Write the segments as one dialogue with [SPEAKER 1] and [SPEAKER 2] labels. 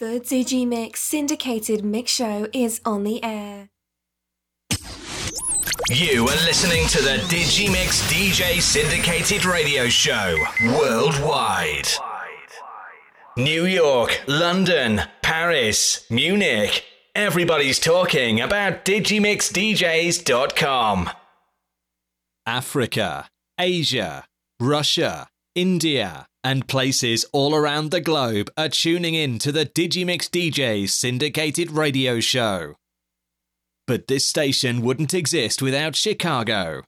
[SPEAKER 1] The Digimix syndicated mix show is on the air.
[SPEAKER 2] You are listening to the Digimix DJ syndicated radio show worldwide. New York, London, Paris, Munich. Everybody's talking about DigimixDJs.com.
[SPEAKER 3] Africa, Asia, Russia, India, and places all around the globe are tuning in to the Digimix DJs syndicated radio show. But this station wouldn't exist without Chicago.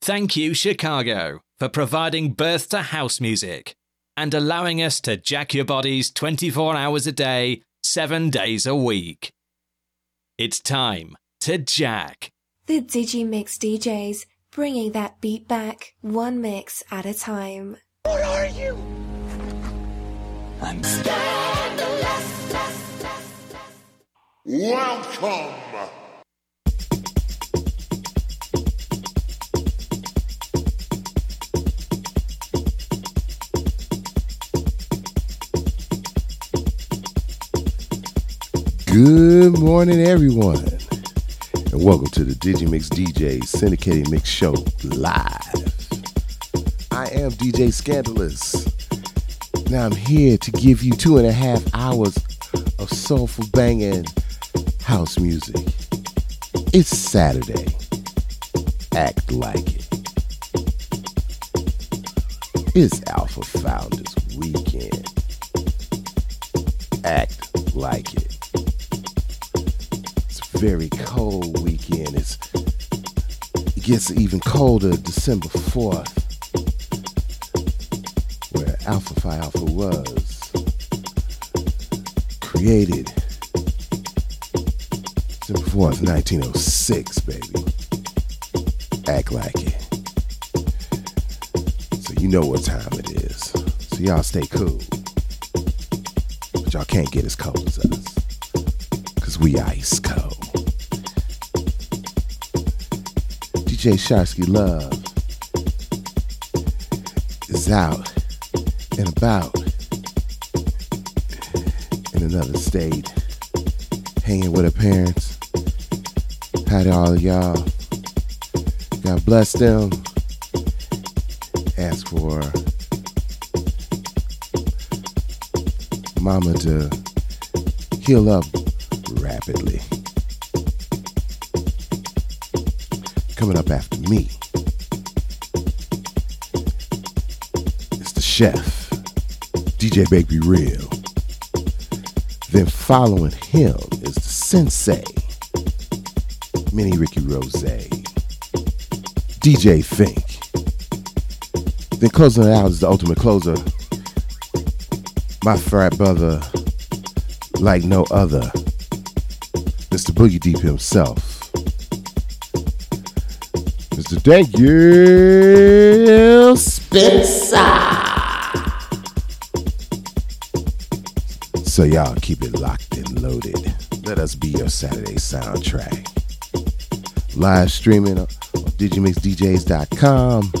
[SPEAKER 3] Thank you, Chicago, for providing birth to house music and allowing us to jack your bodies 24 hours a day, 7 days a week. It's time to jack.
[SPEAKER 1] The Digimix DJs bringing that beat back one mix at a time.
[SPEAKER 4] What are you?
[SPEAKER 5] I'm scandalous.
[SPEAKER 4] Welcome.
[SPEAKER 6] Good morning, everyone, and welcome to the Digimix DJ Syndicated Mix Show live. I am DJ Scandalous. Now I'm here to give you two and a half hours of soulful banging house music. It's Saturday. Act like it. It's Alpha Founders Weekend. Act like it. It's a very cold weekend. It's it gets even colder December 4th, where Alpha was created. December 4th, 1906, baby. Act like it. So you know what time it is. So y'all stay cool. But y'all can't get as cold as us. Cause we ice cold. DJ Sharsky Love is out and about in another state, hanging with her parents. Hi to all of y'all. God bless them. Ask for mama to heal up rapidly. Coming up after me is the chef, DJ Baby Real. Then following him is the sensei, Mini Ricky Rose, DJ Fink. Then closing it out is the ultimate closer, my frat brother, like no other, Mr. Boogie Deep himself. Mr. Daniel Spencer. So y'all keep it locked and loaded. Let us be your Saturday soundtrack. Live streaming on digimixdjs.com.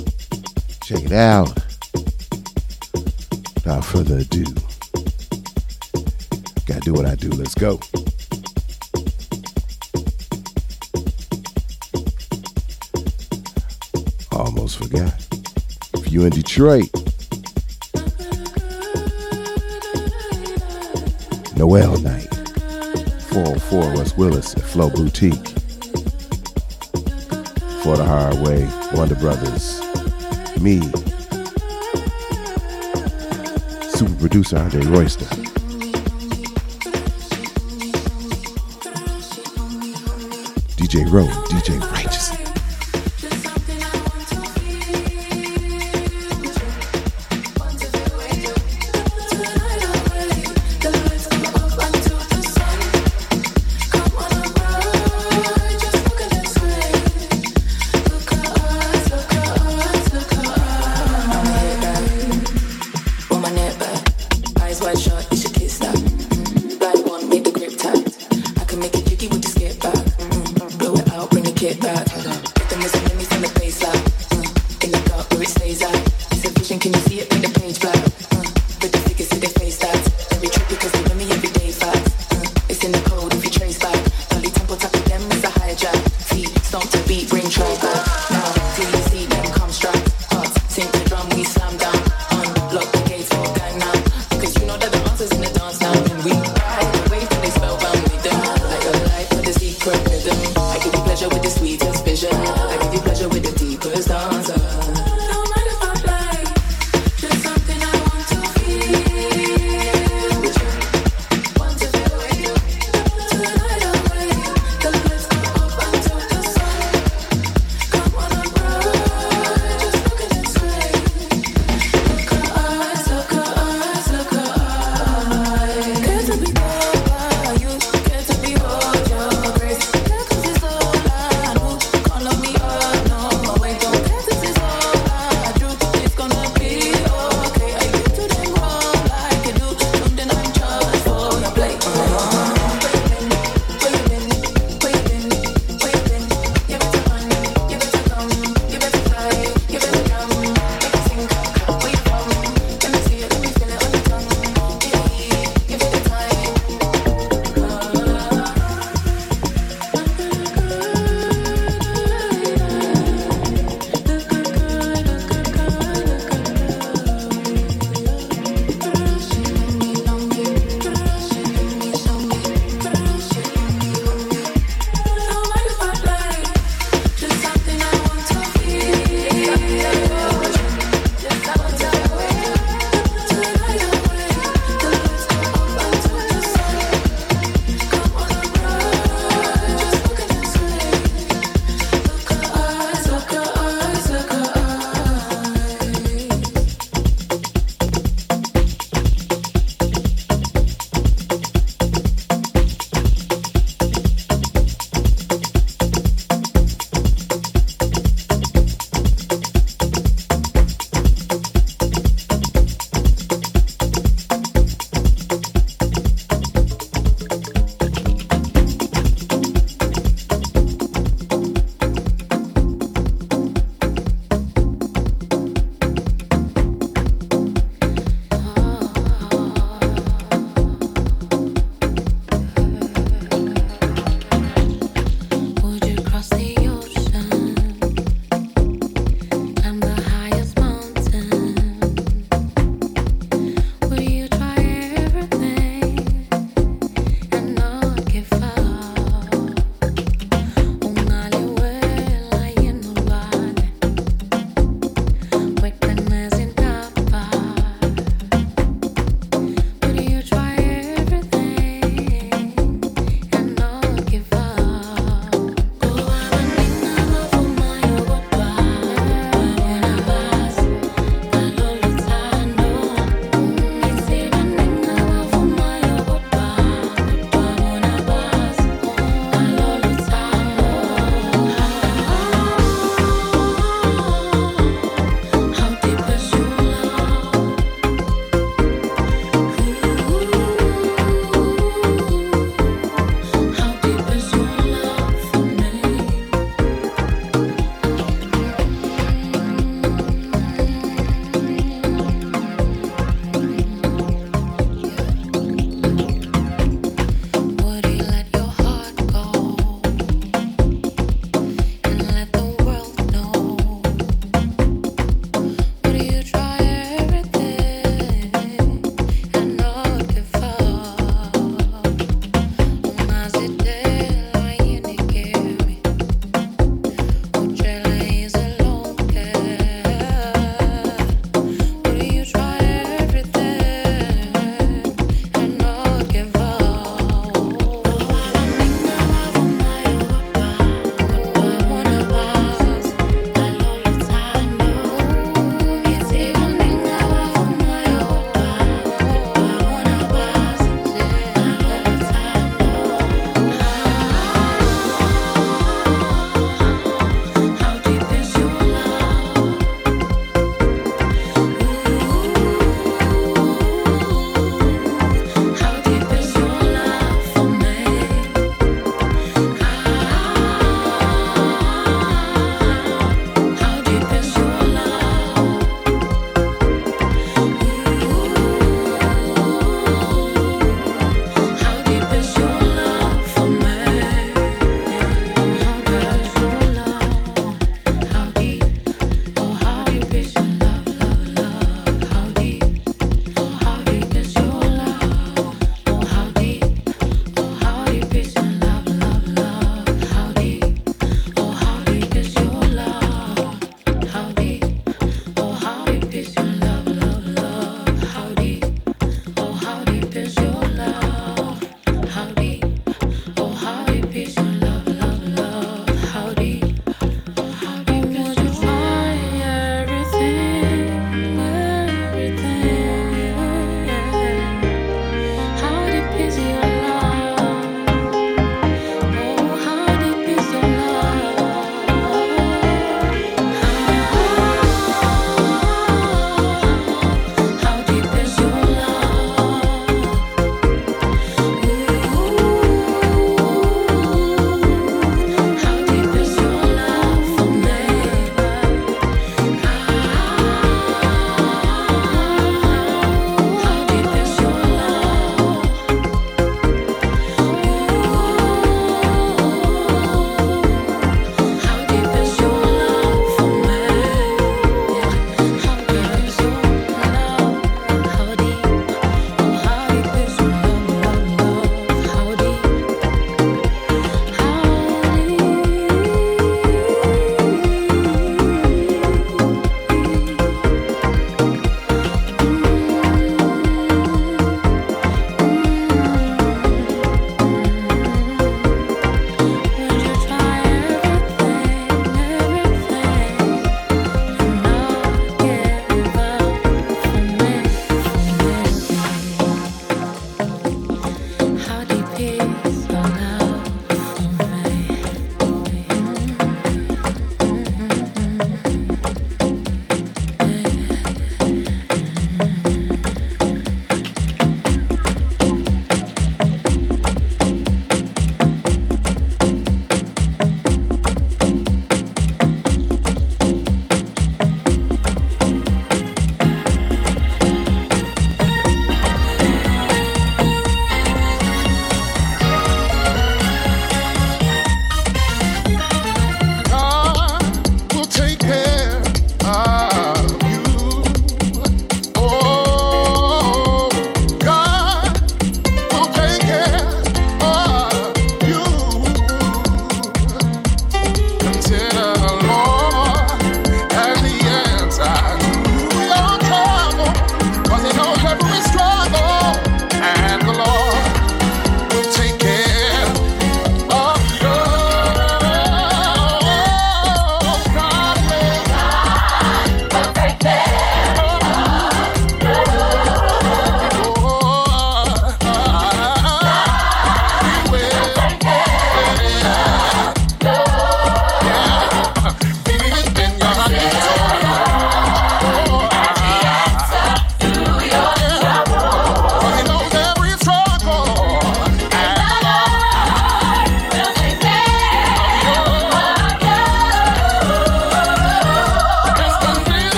[SPEAKER 6] Check it out. Without further ado, gotta do what I do. Let's go. Almost forgot. If you're in Detroit, Noel night, 404 West Willis at Flo Boutique. For the Hard Way, Wonder Brothers, me, super producer Andre Royster. DJ Rowe, DJ Righteous.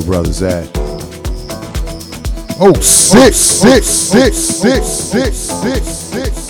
[SPEAKER 7] for brothers at?
[SPEAKER 6] Oh, oh six, oh, six, oh, six, six, six, six, six, six.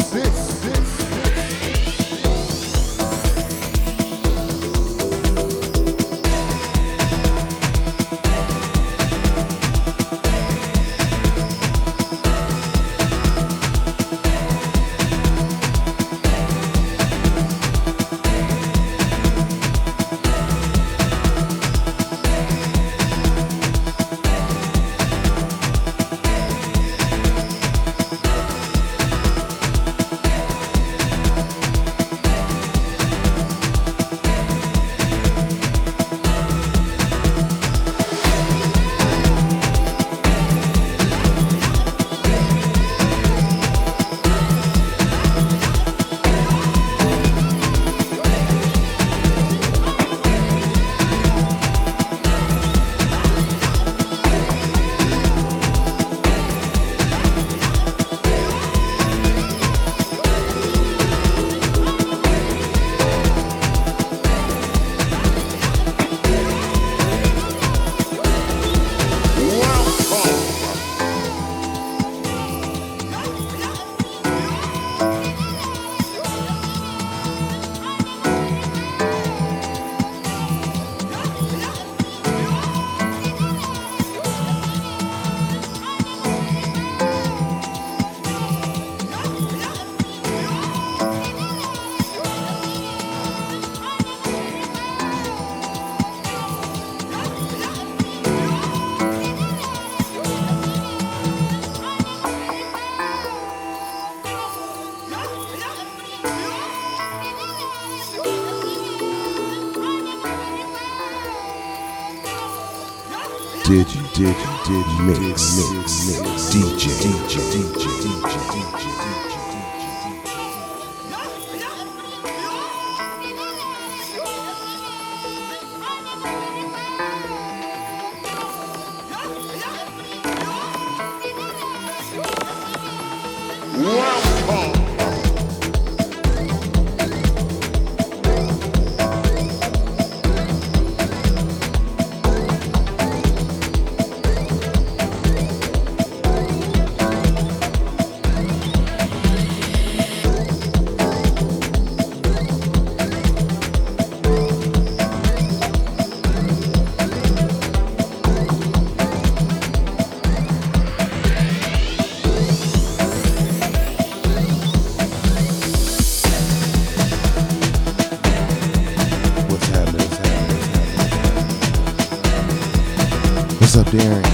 [SPEAKER 4] daring.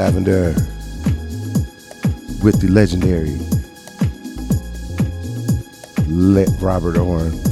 [SPEAKER 6] Lavender with the legendary Robert Owens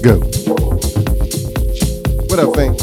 [SPEAKER 6] Let's go. What up, Fink?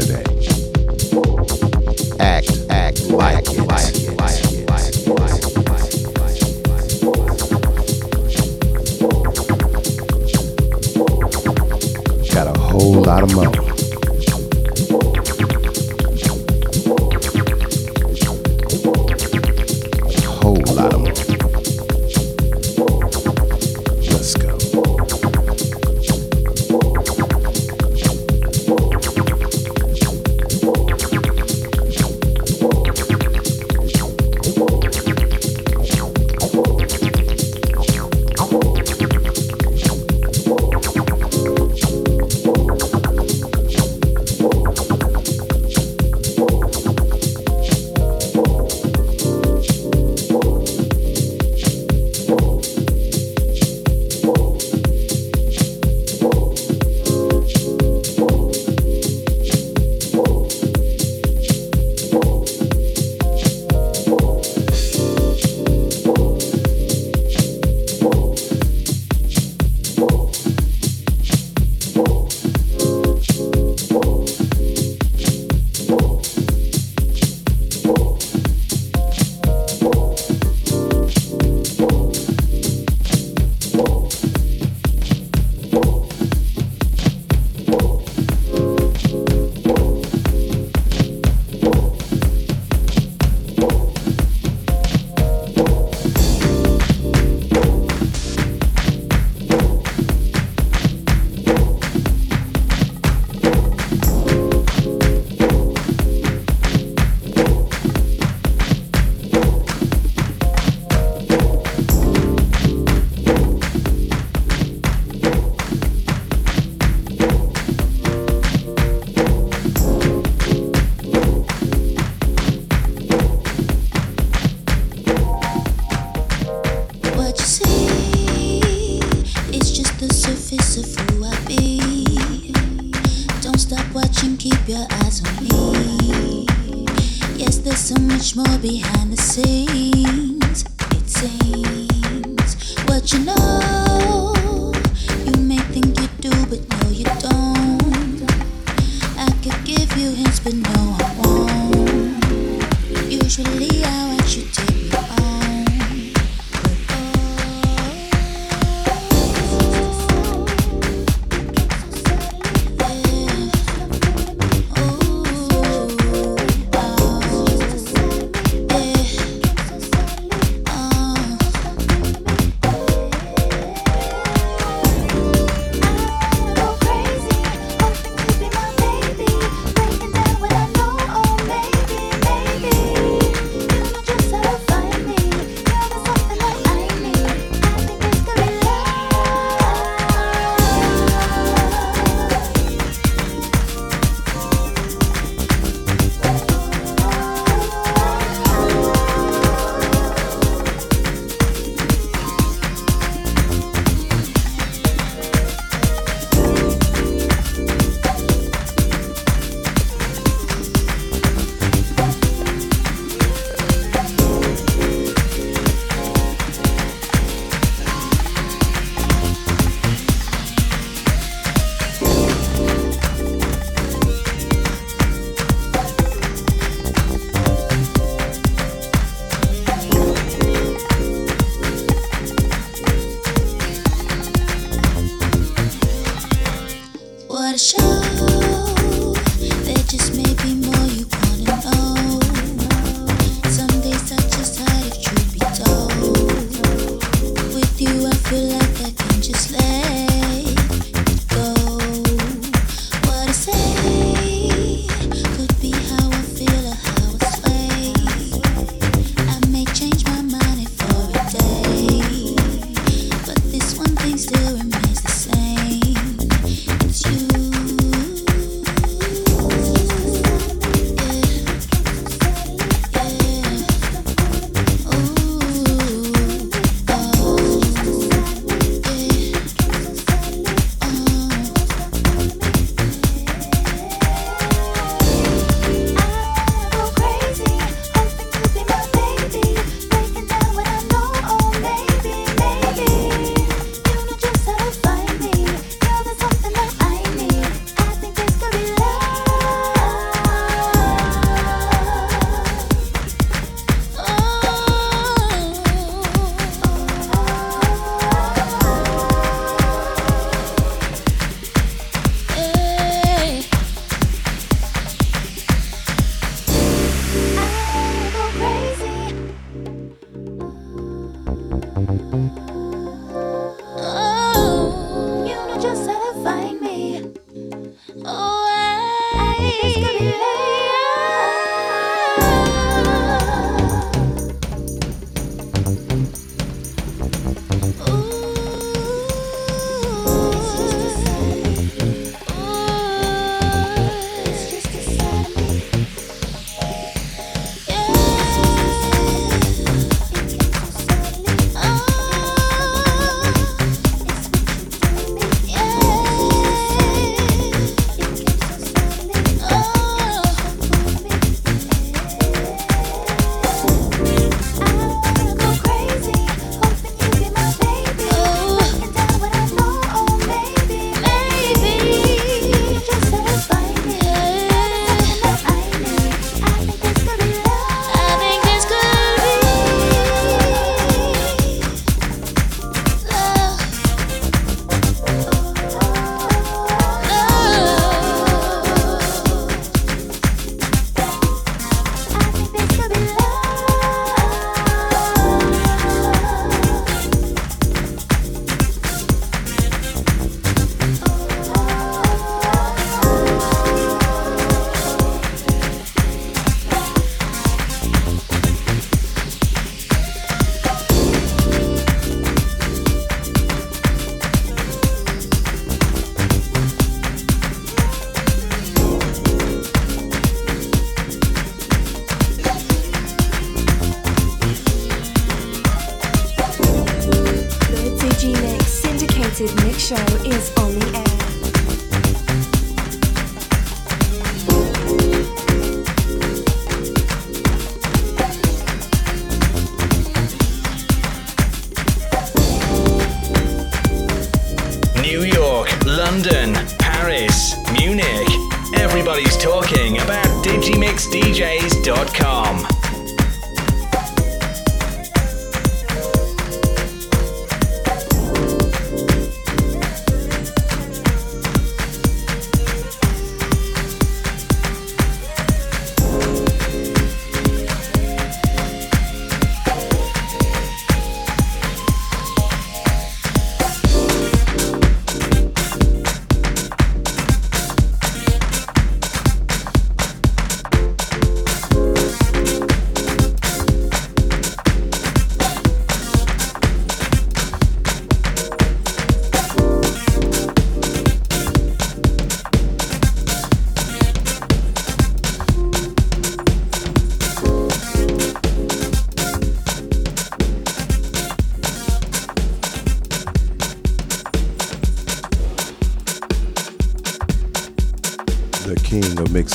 [SPEAKER 8] Saturday.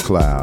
[SPEAKER 9] King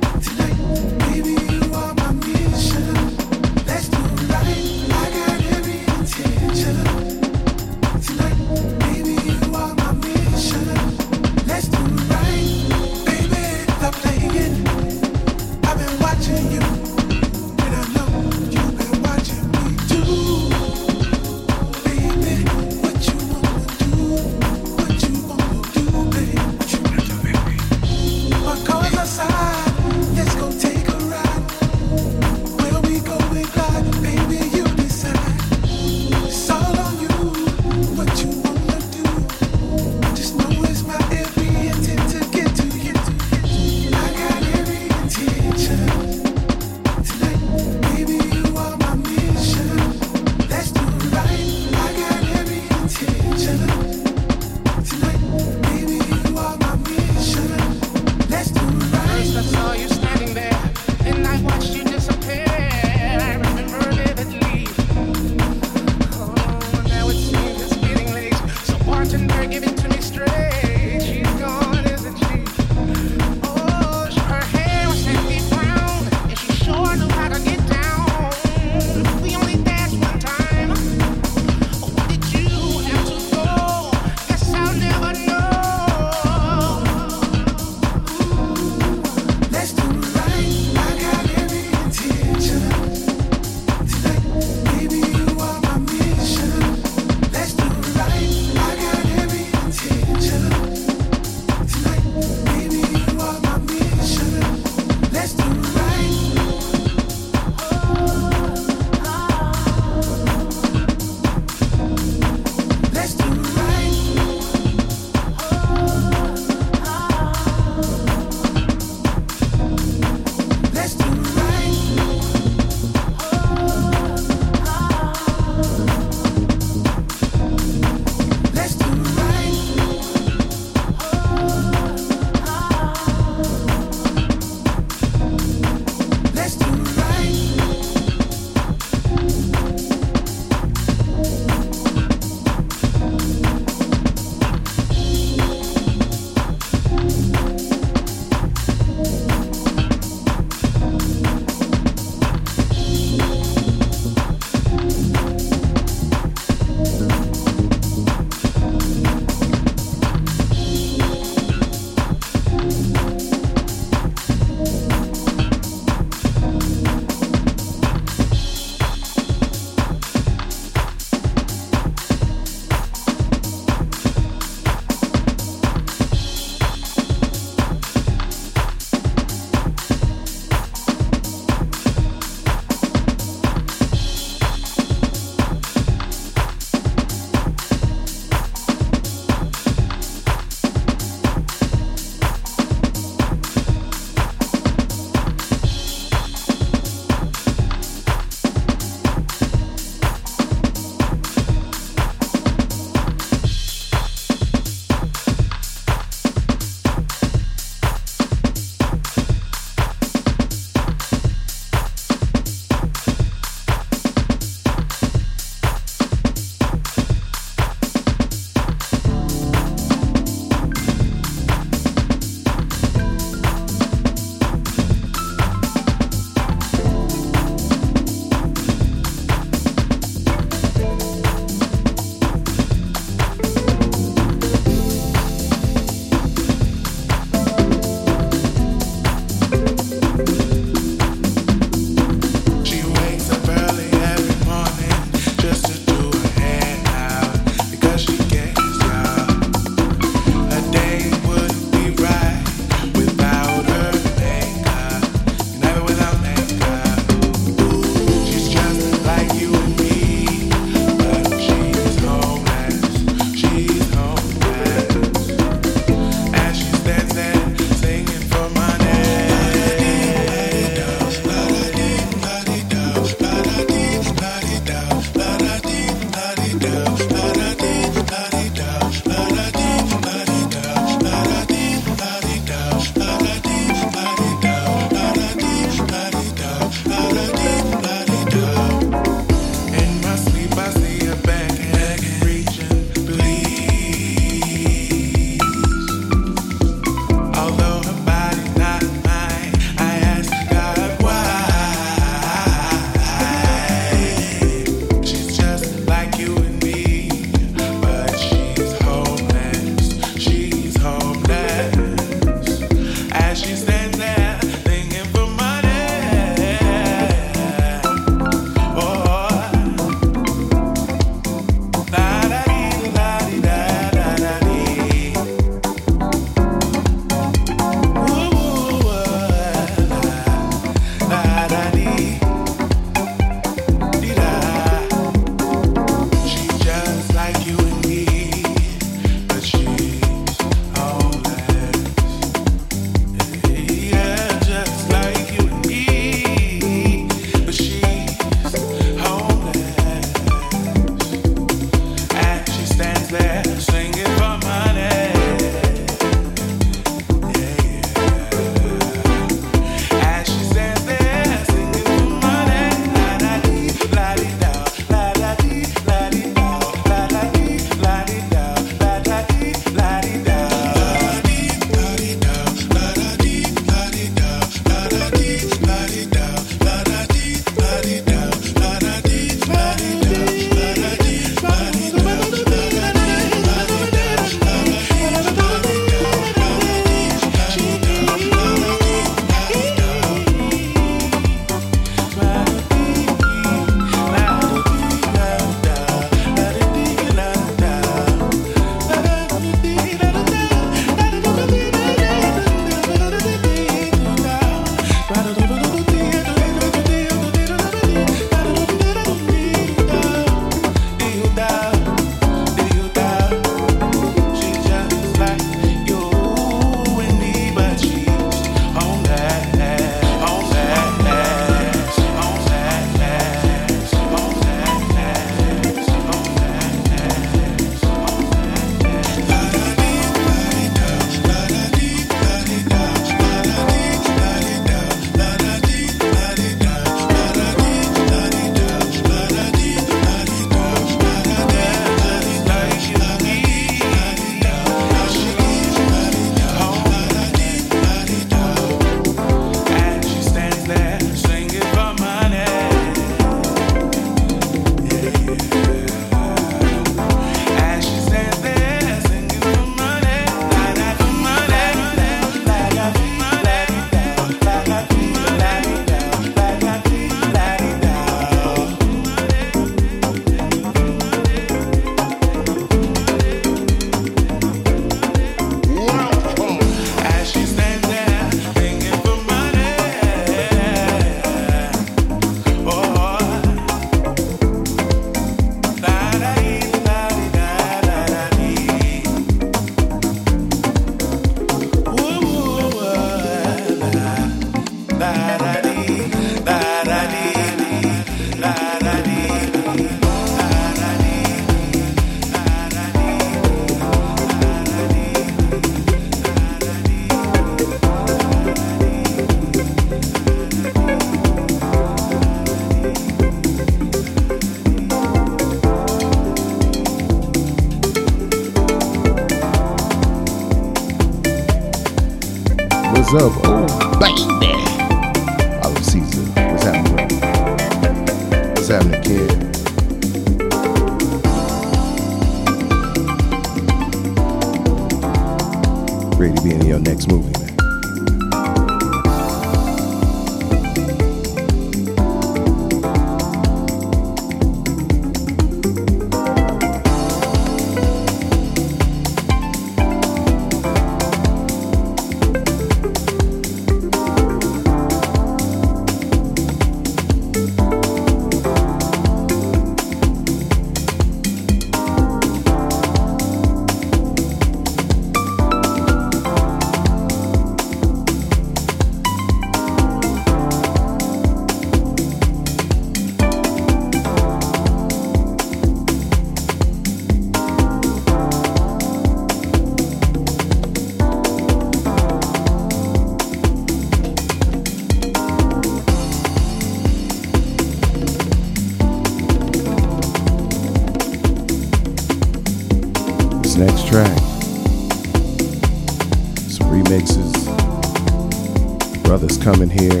[SPEAKER 6] in here.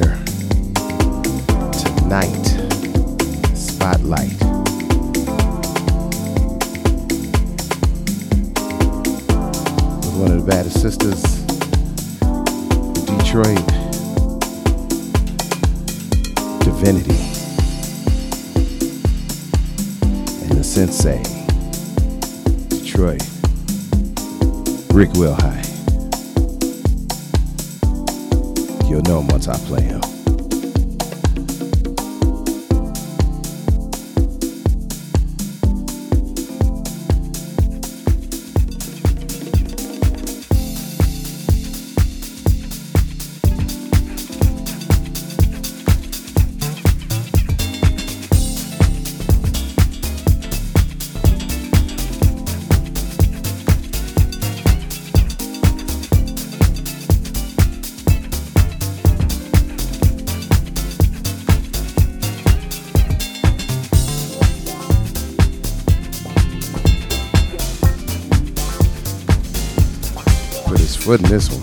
[SPEAKER 6] This one?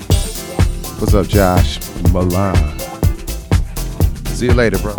[SPEAKER 6] What's up, Josh Milan? See you later, bro.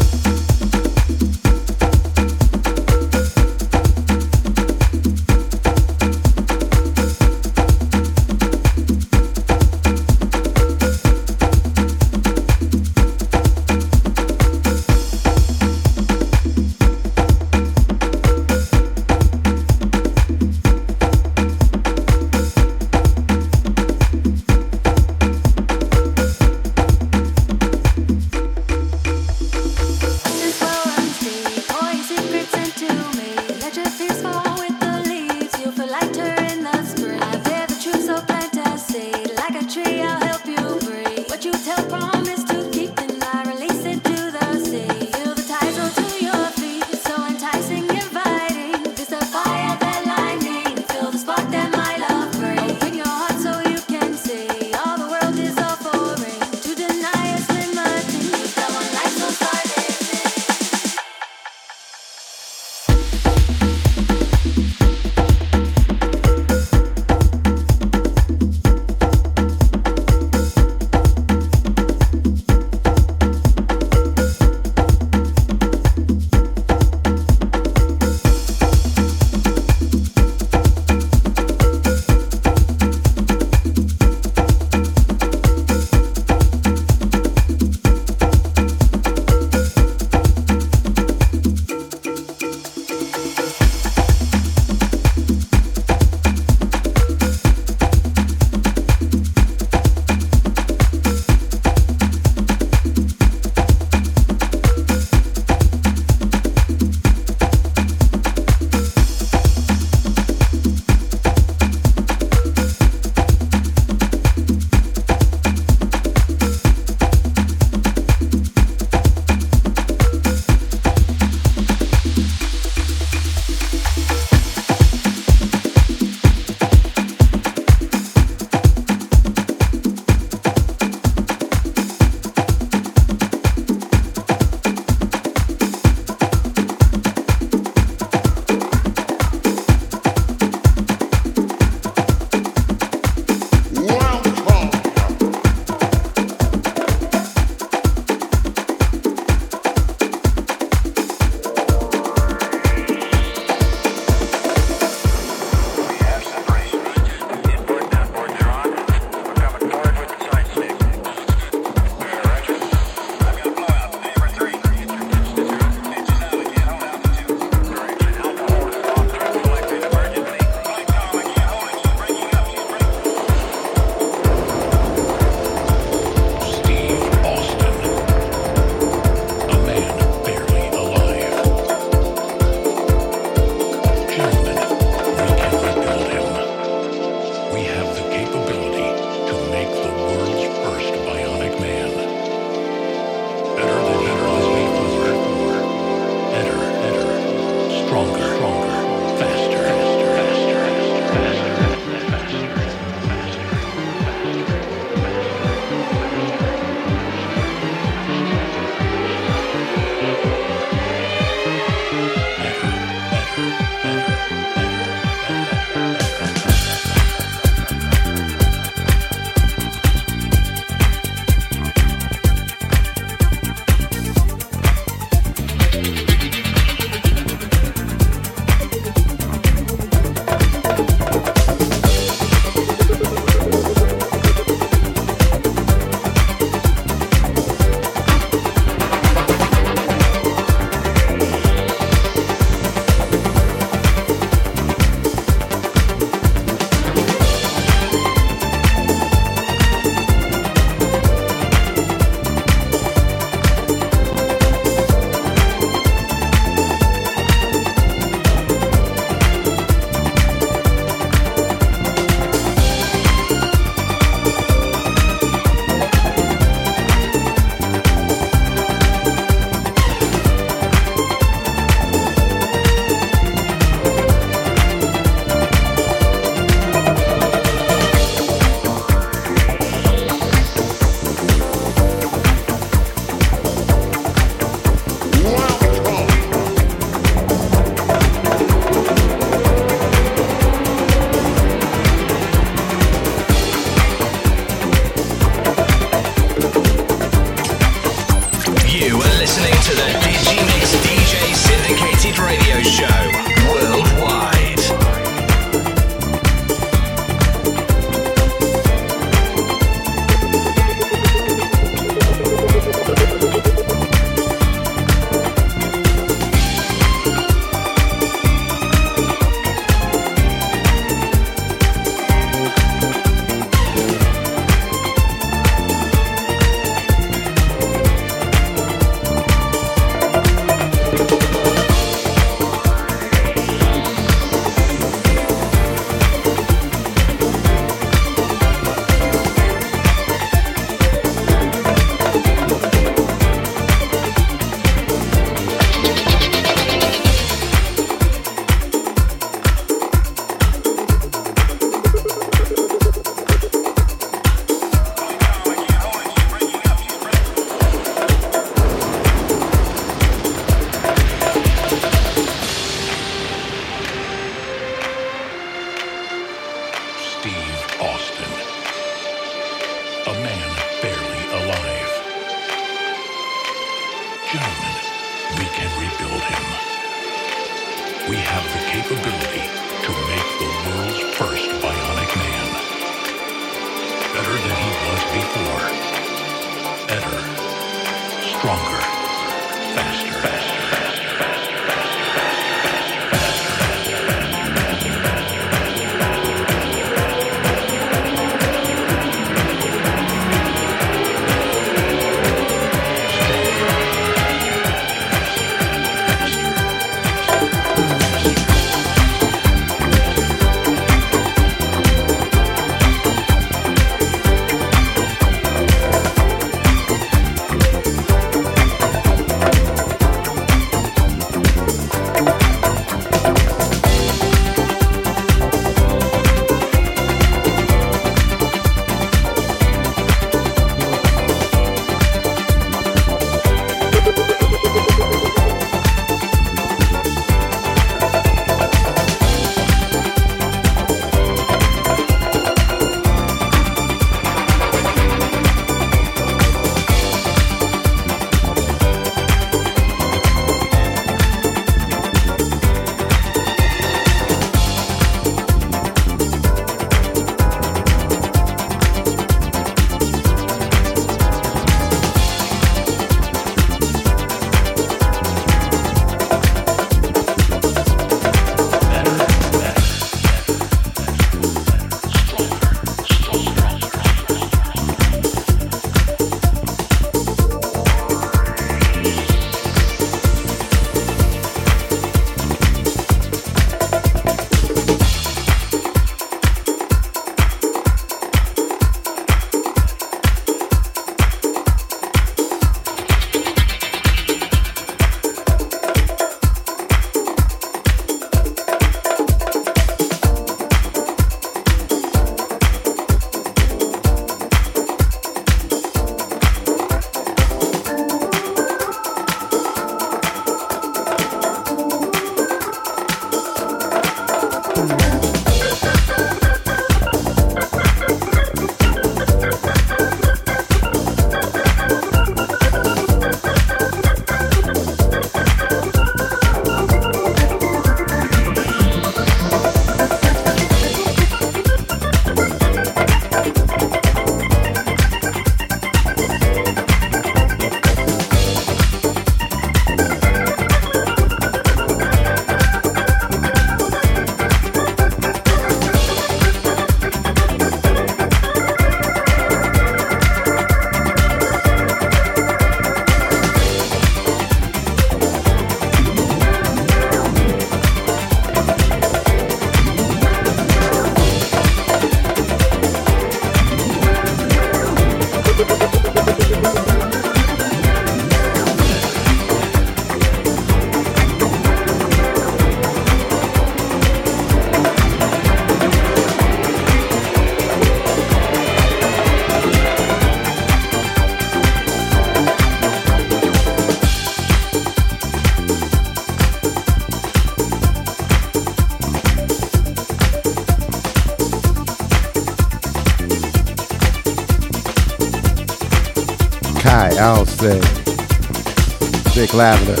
[SPEAKER 10] Dick Lavender.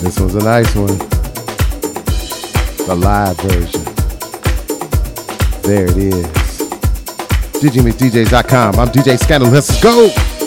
[SPEAKER 10] This was a nice one. The live version. There it is. digimixdjs.com. I'm DJ Scandal. Let's go.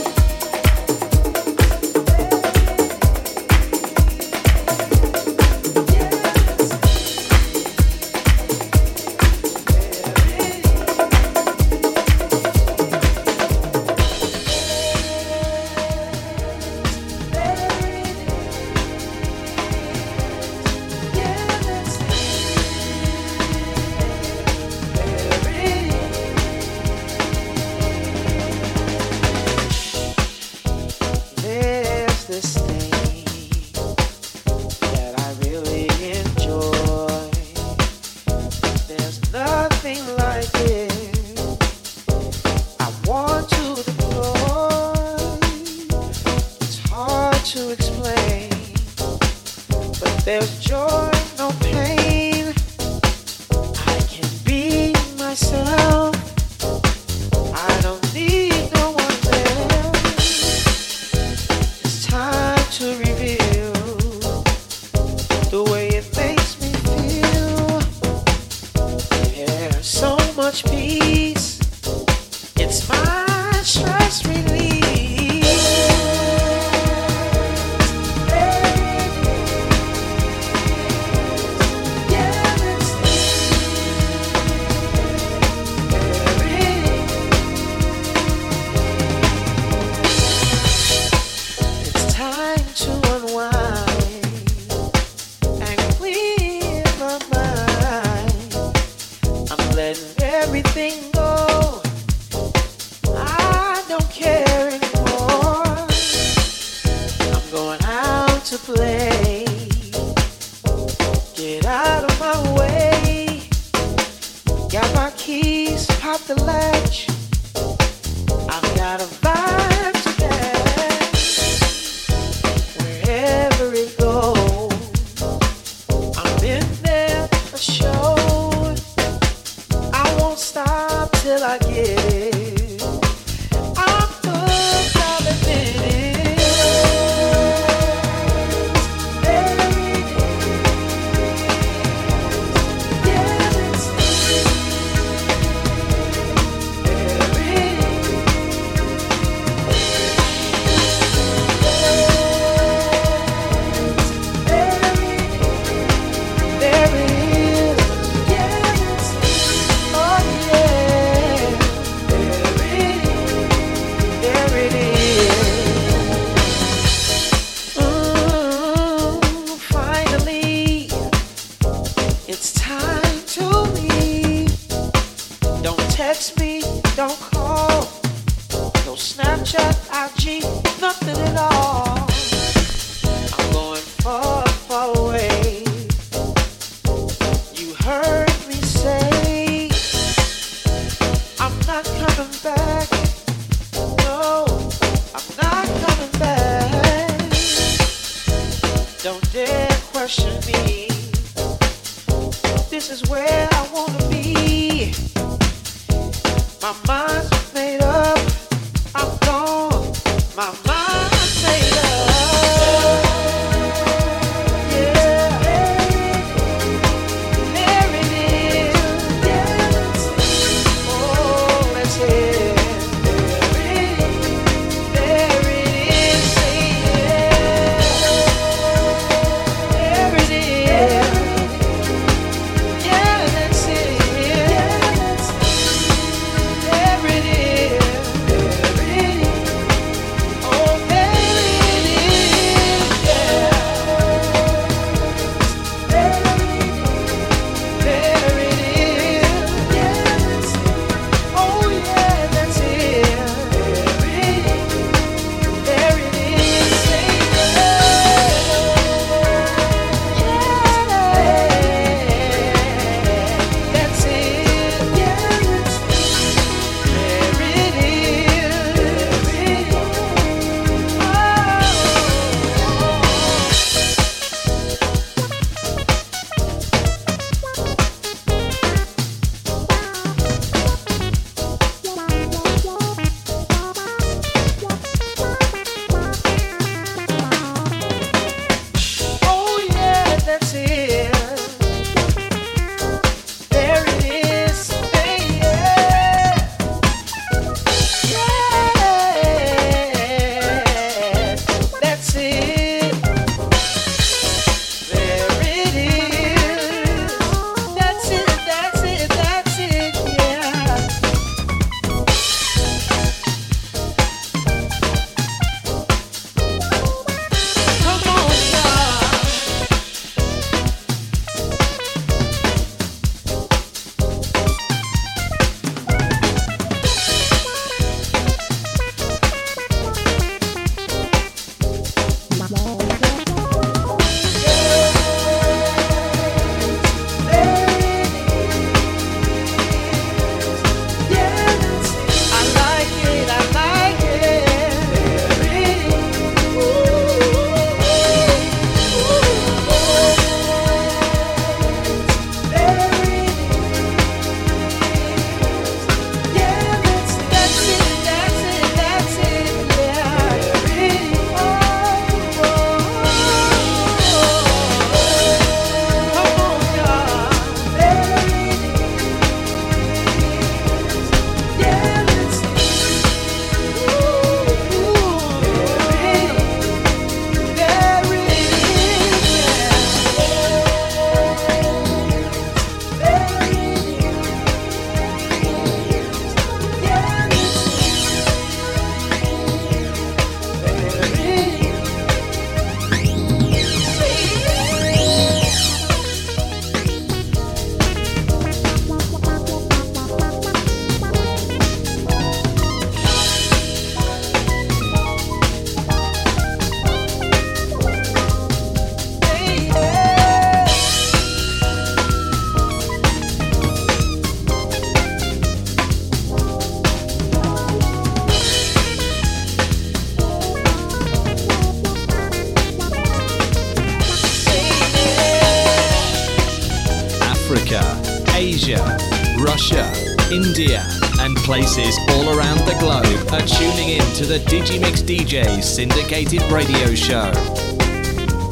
[SPEAKER 11] the
[SPEAKER 3] Digimix DJ syndicated radio show.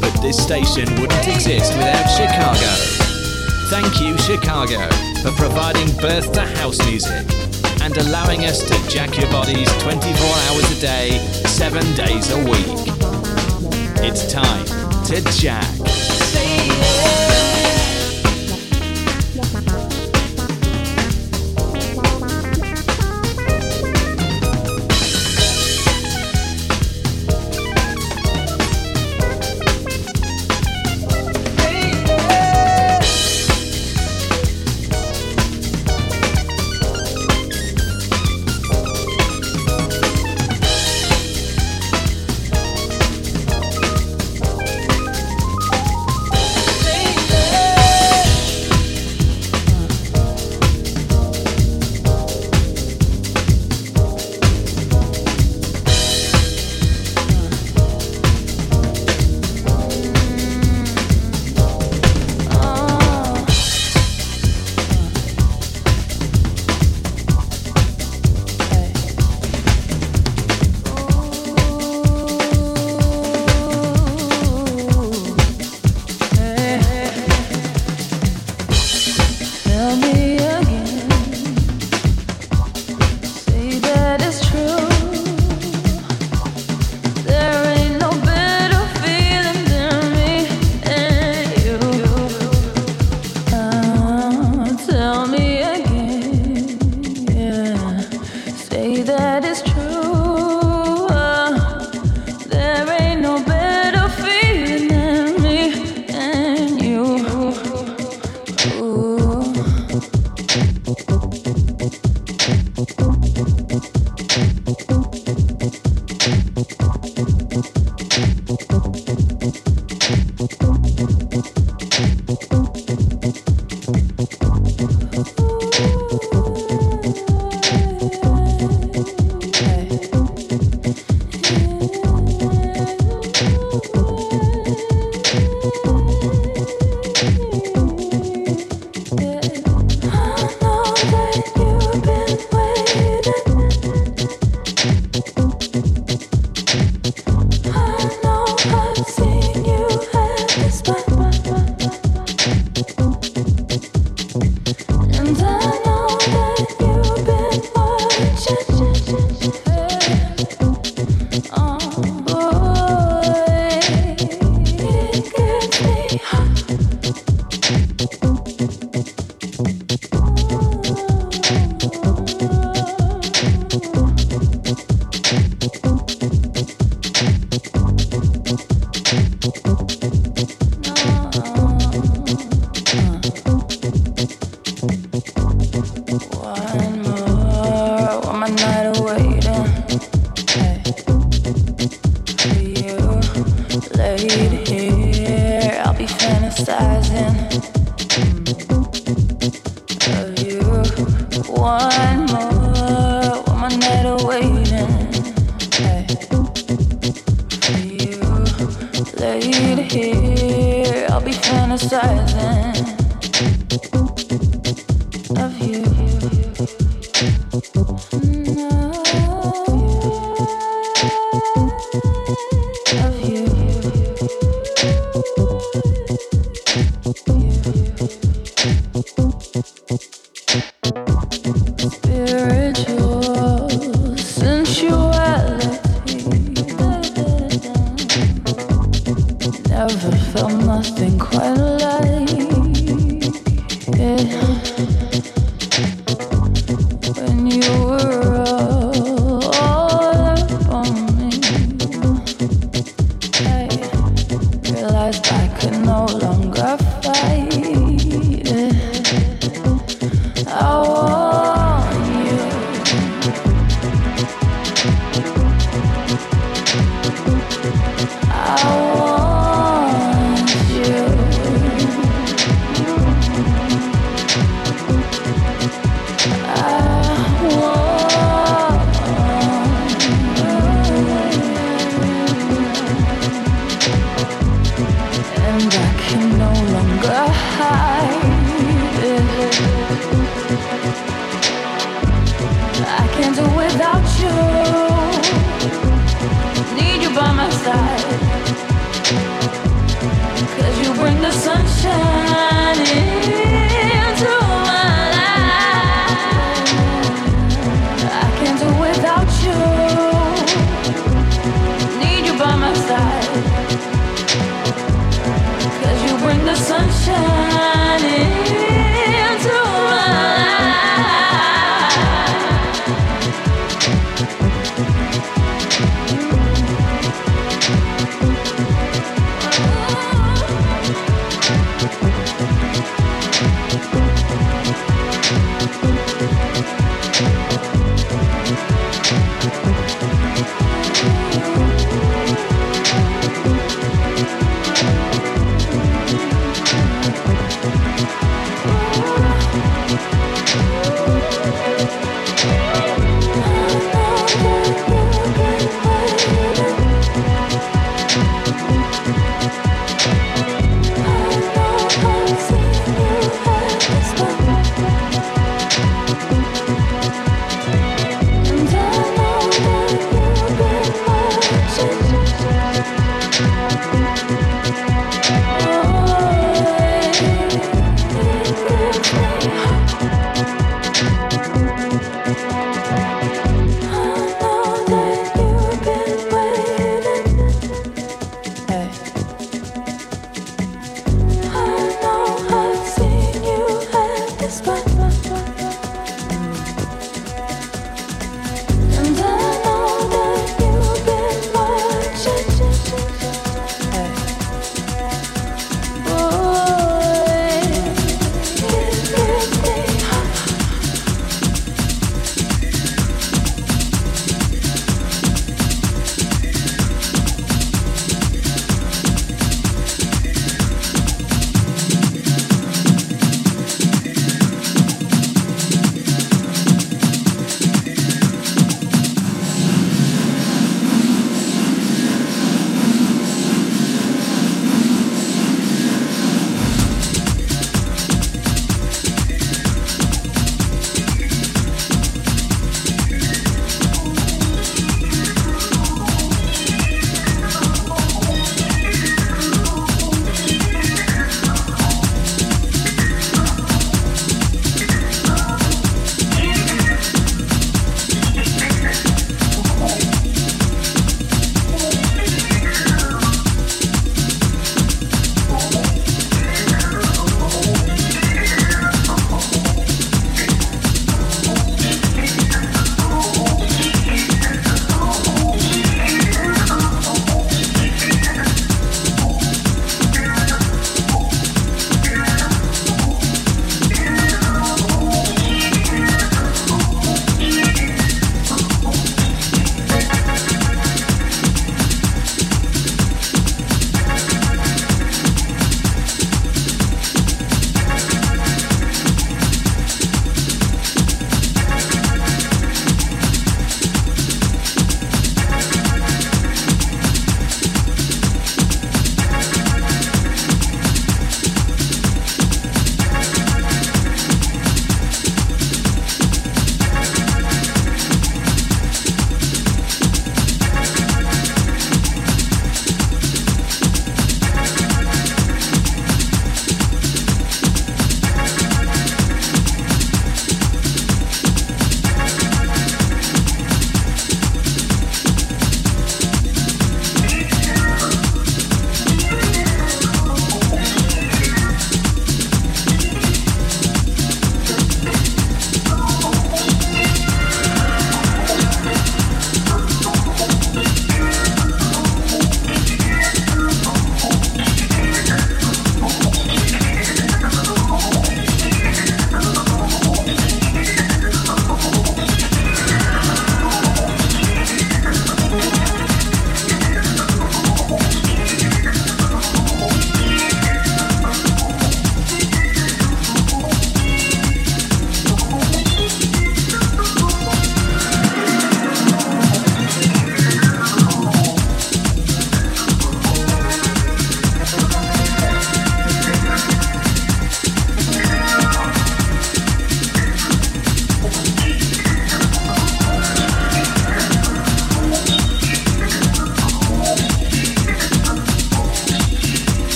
[SPEAKER 3] But this station wouldn't exist without Chicago. Thank you, Chicago, for providing birth to house music and allowing us to jack your bodies 24 hours a day, 7 days a week. It's time to jack.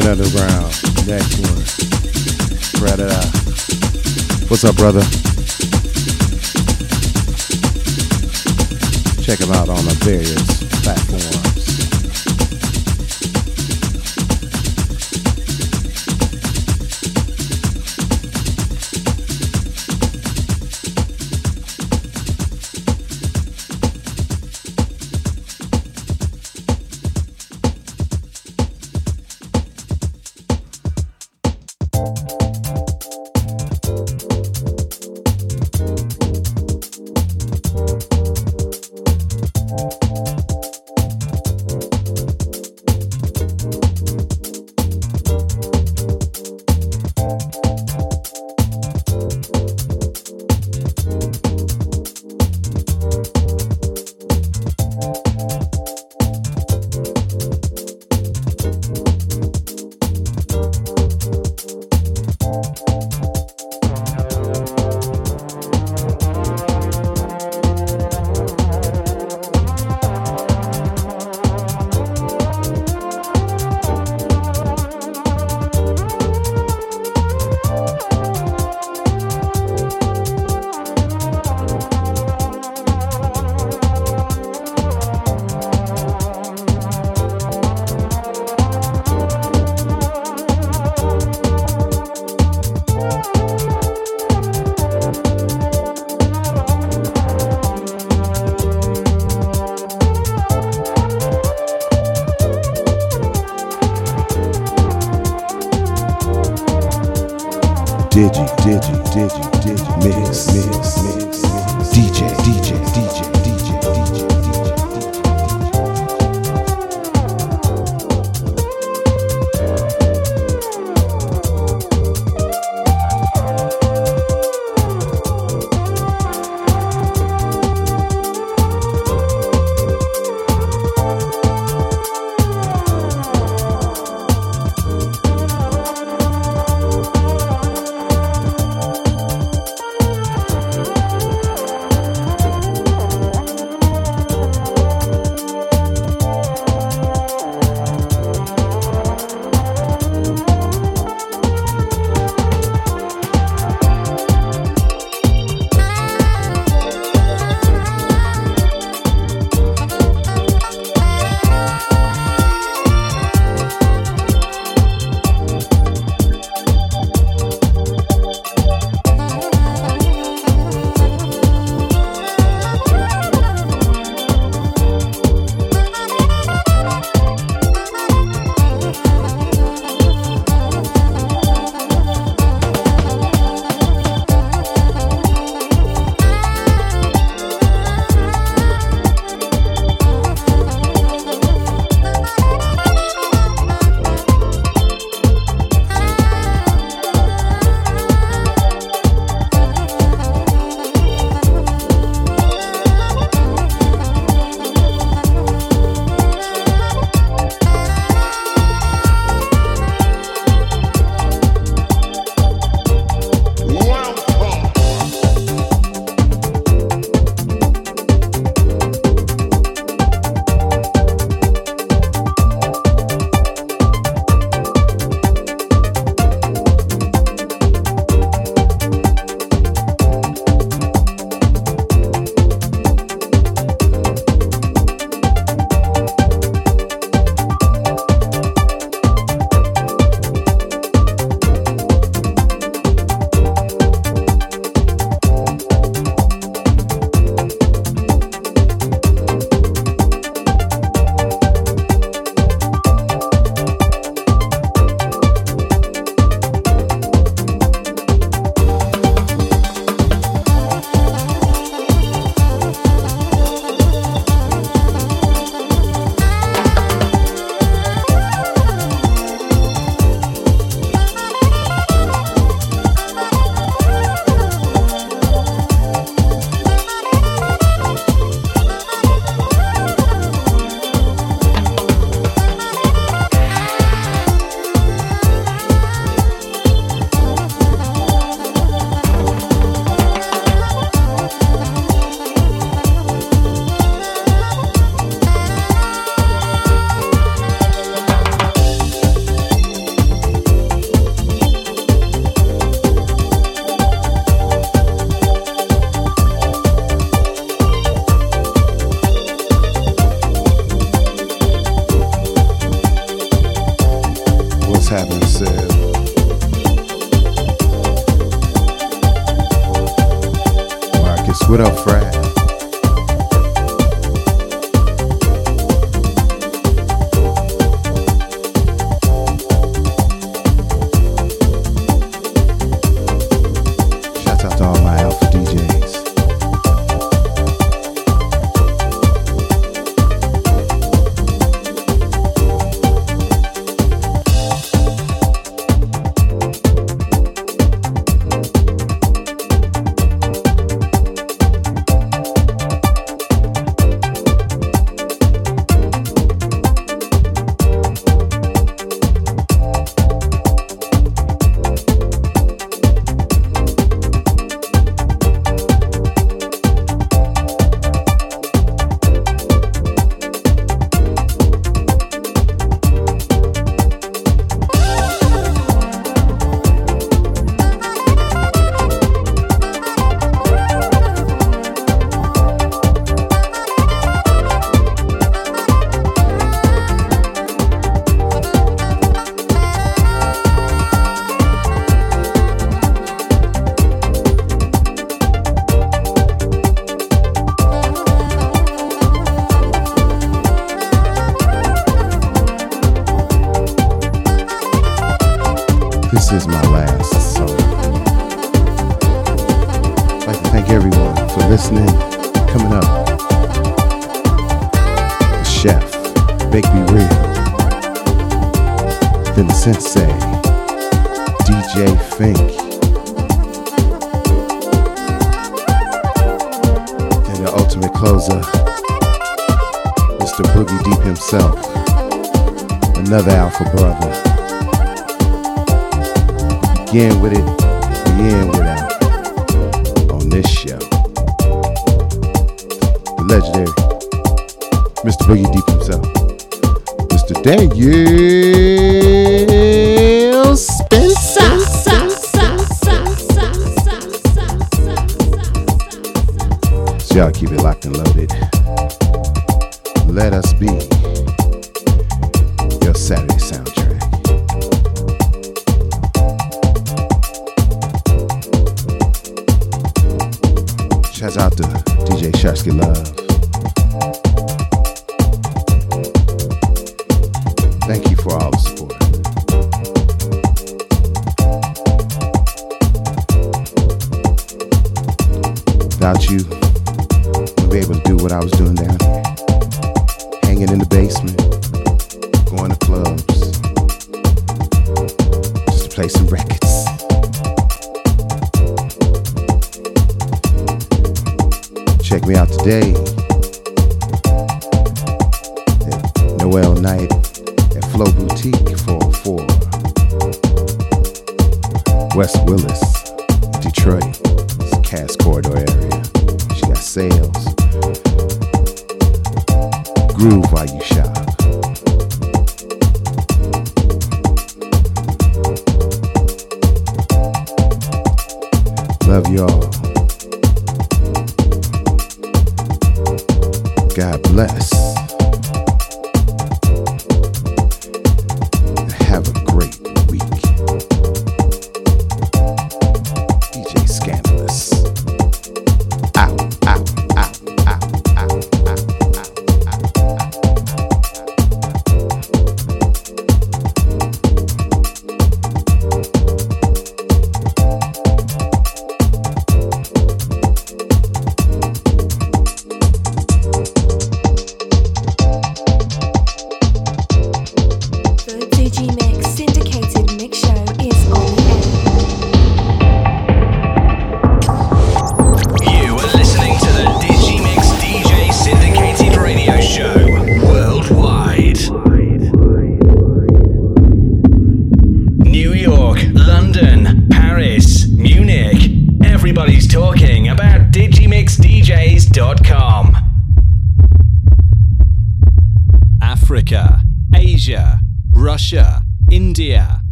[SPEAKER 6] Glenn Underground. Next one. Predator. What's up, brother? Check him out on the various platforms.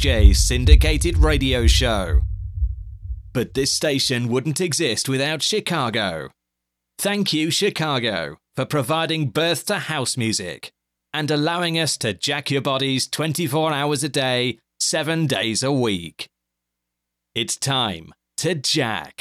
[SPEAKER 2] WTJ's syndicated radio show. But this station wouldn't exist without Chicago. Thank you, Chicago, for providing birth to house music and allowing us to jack your bodies 24 hours a day, 7 days a week. It's time to jack.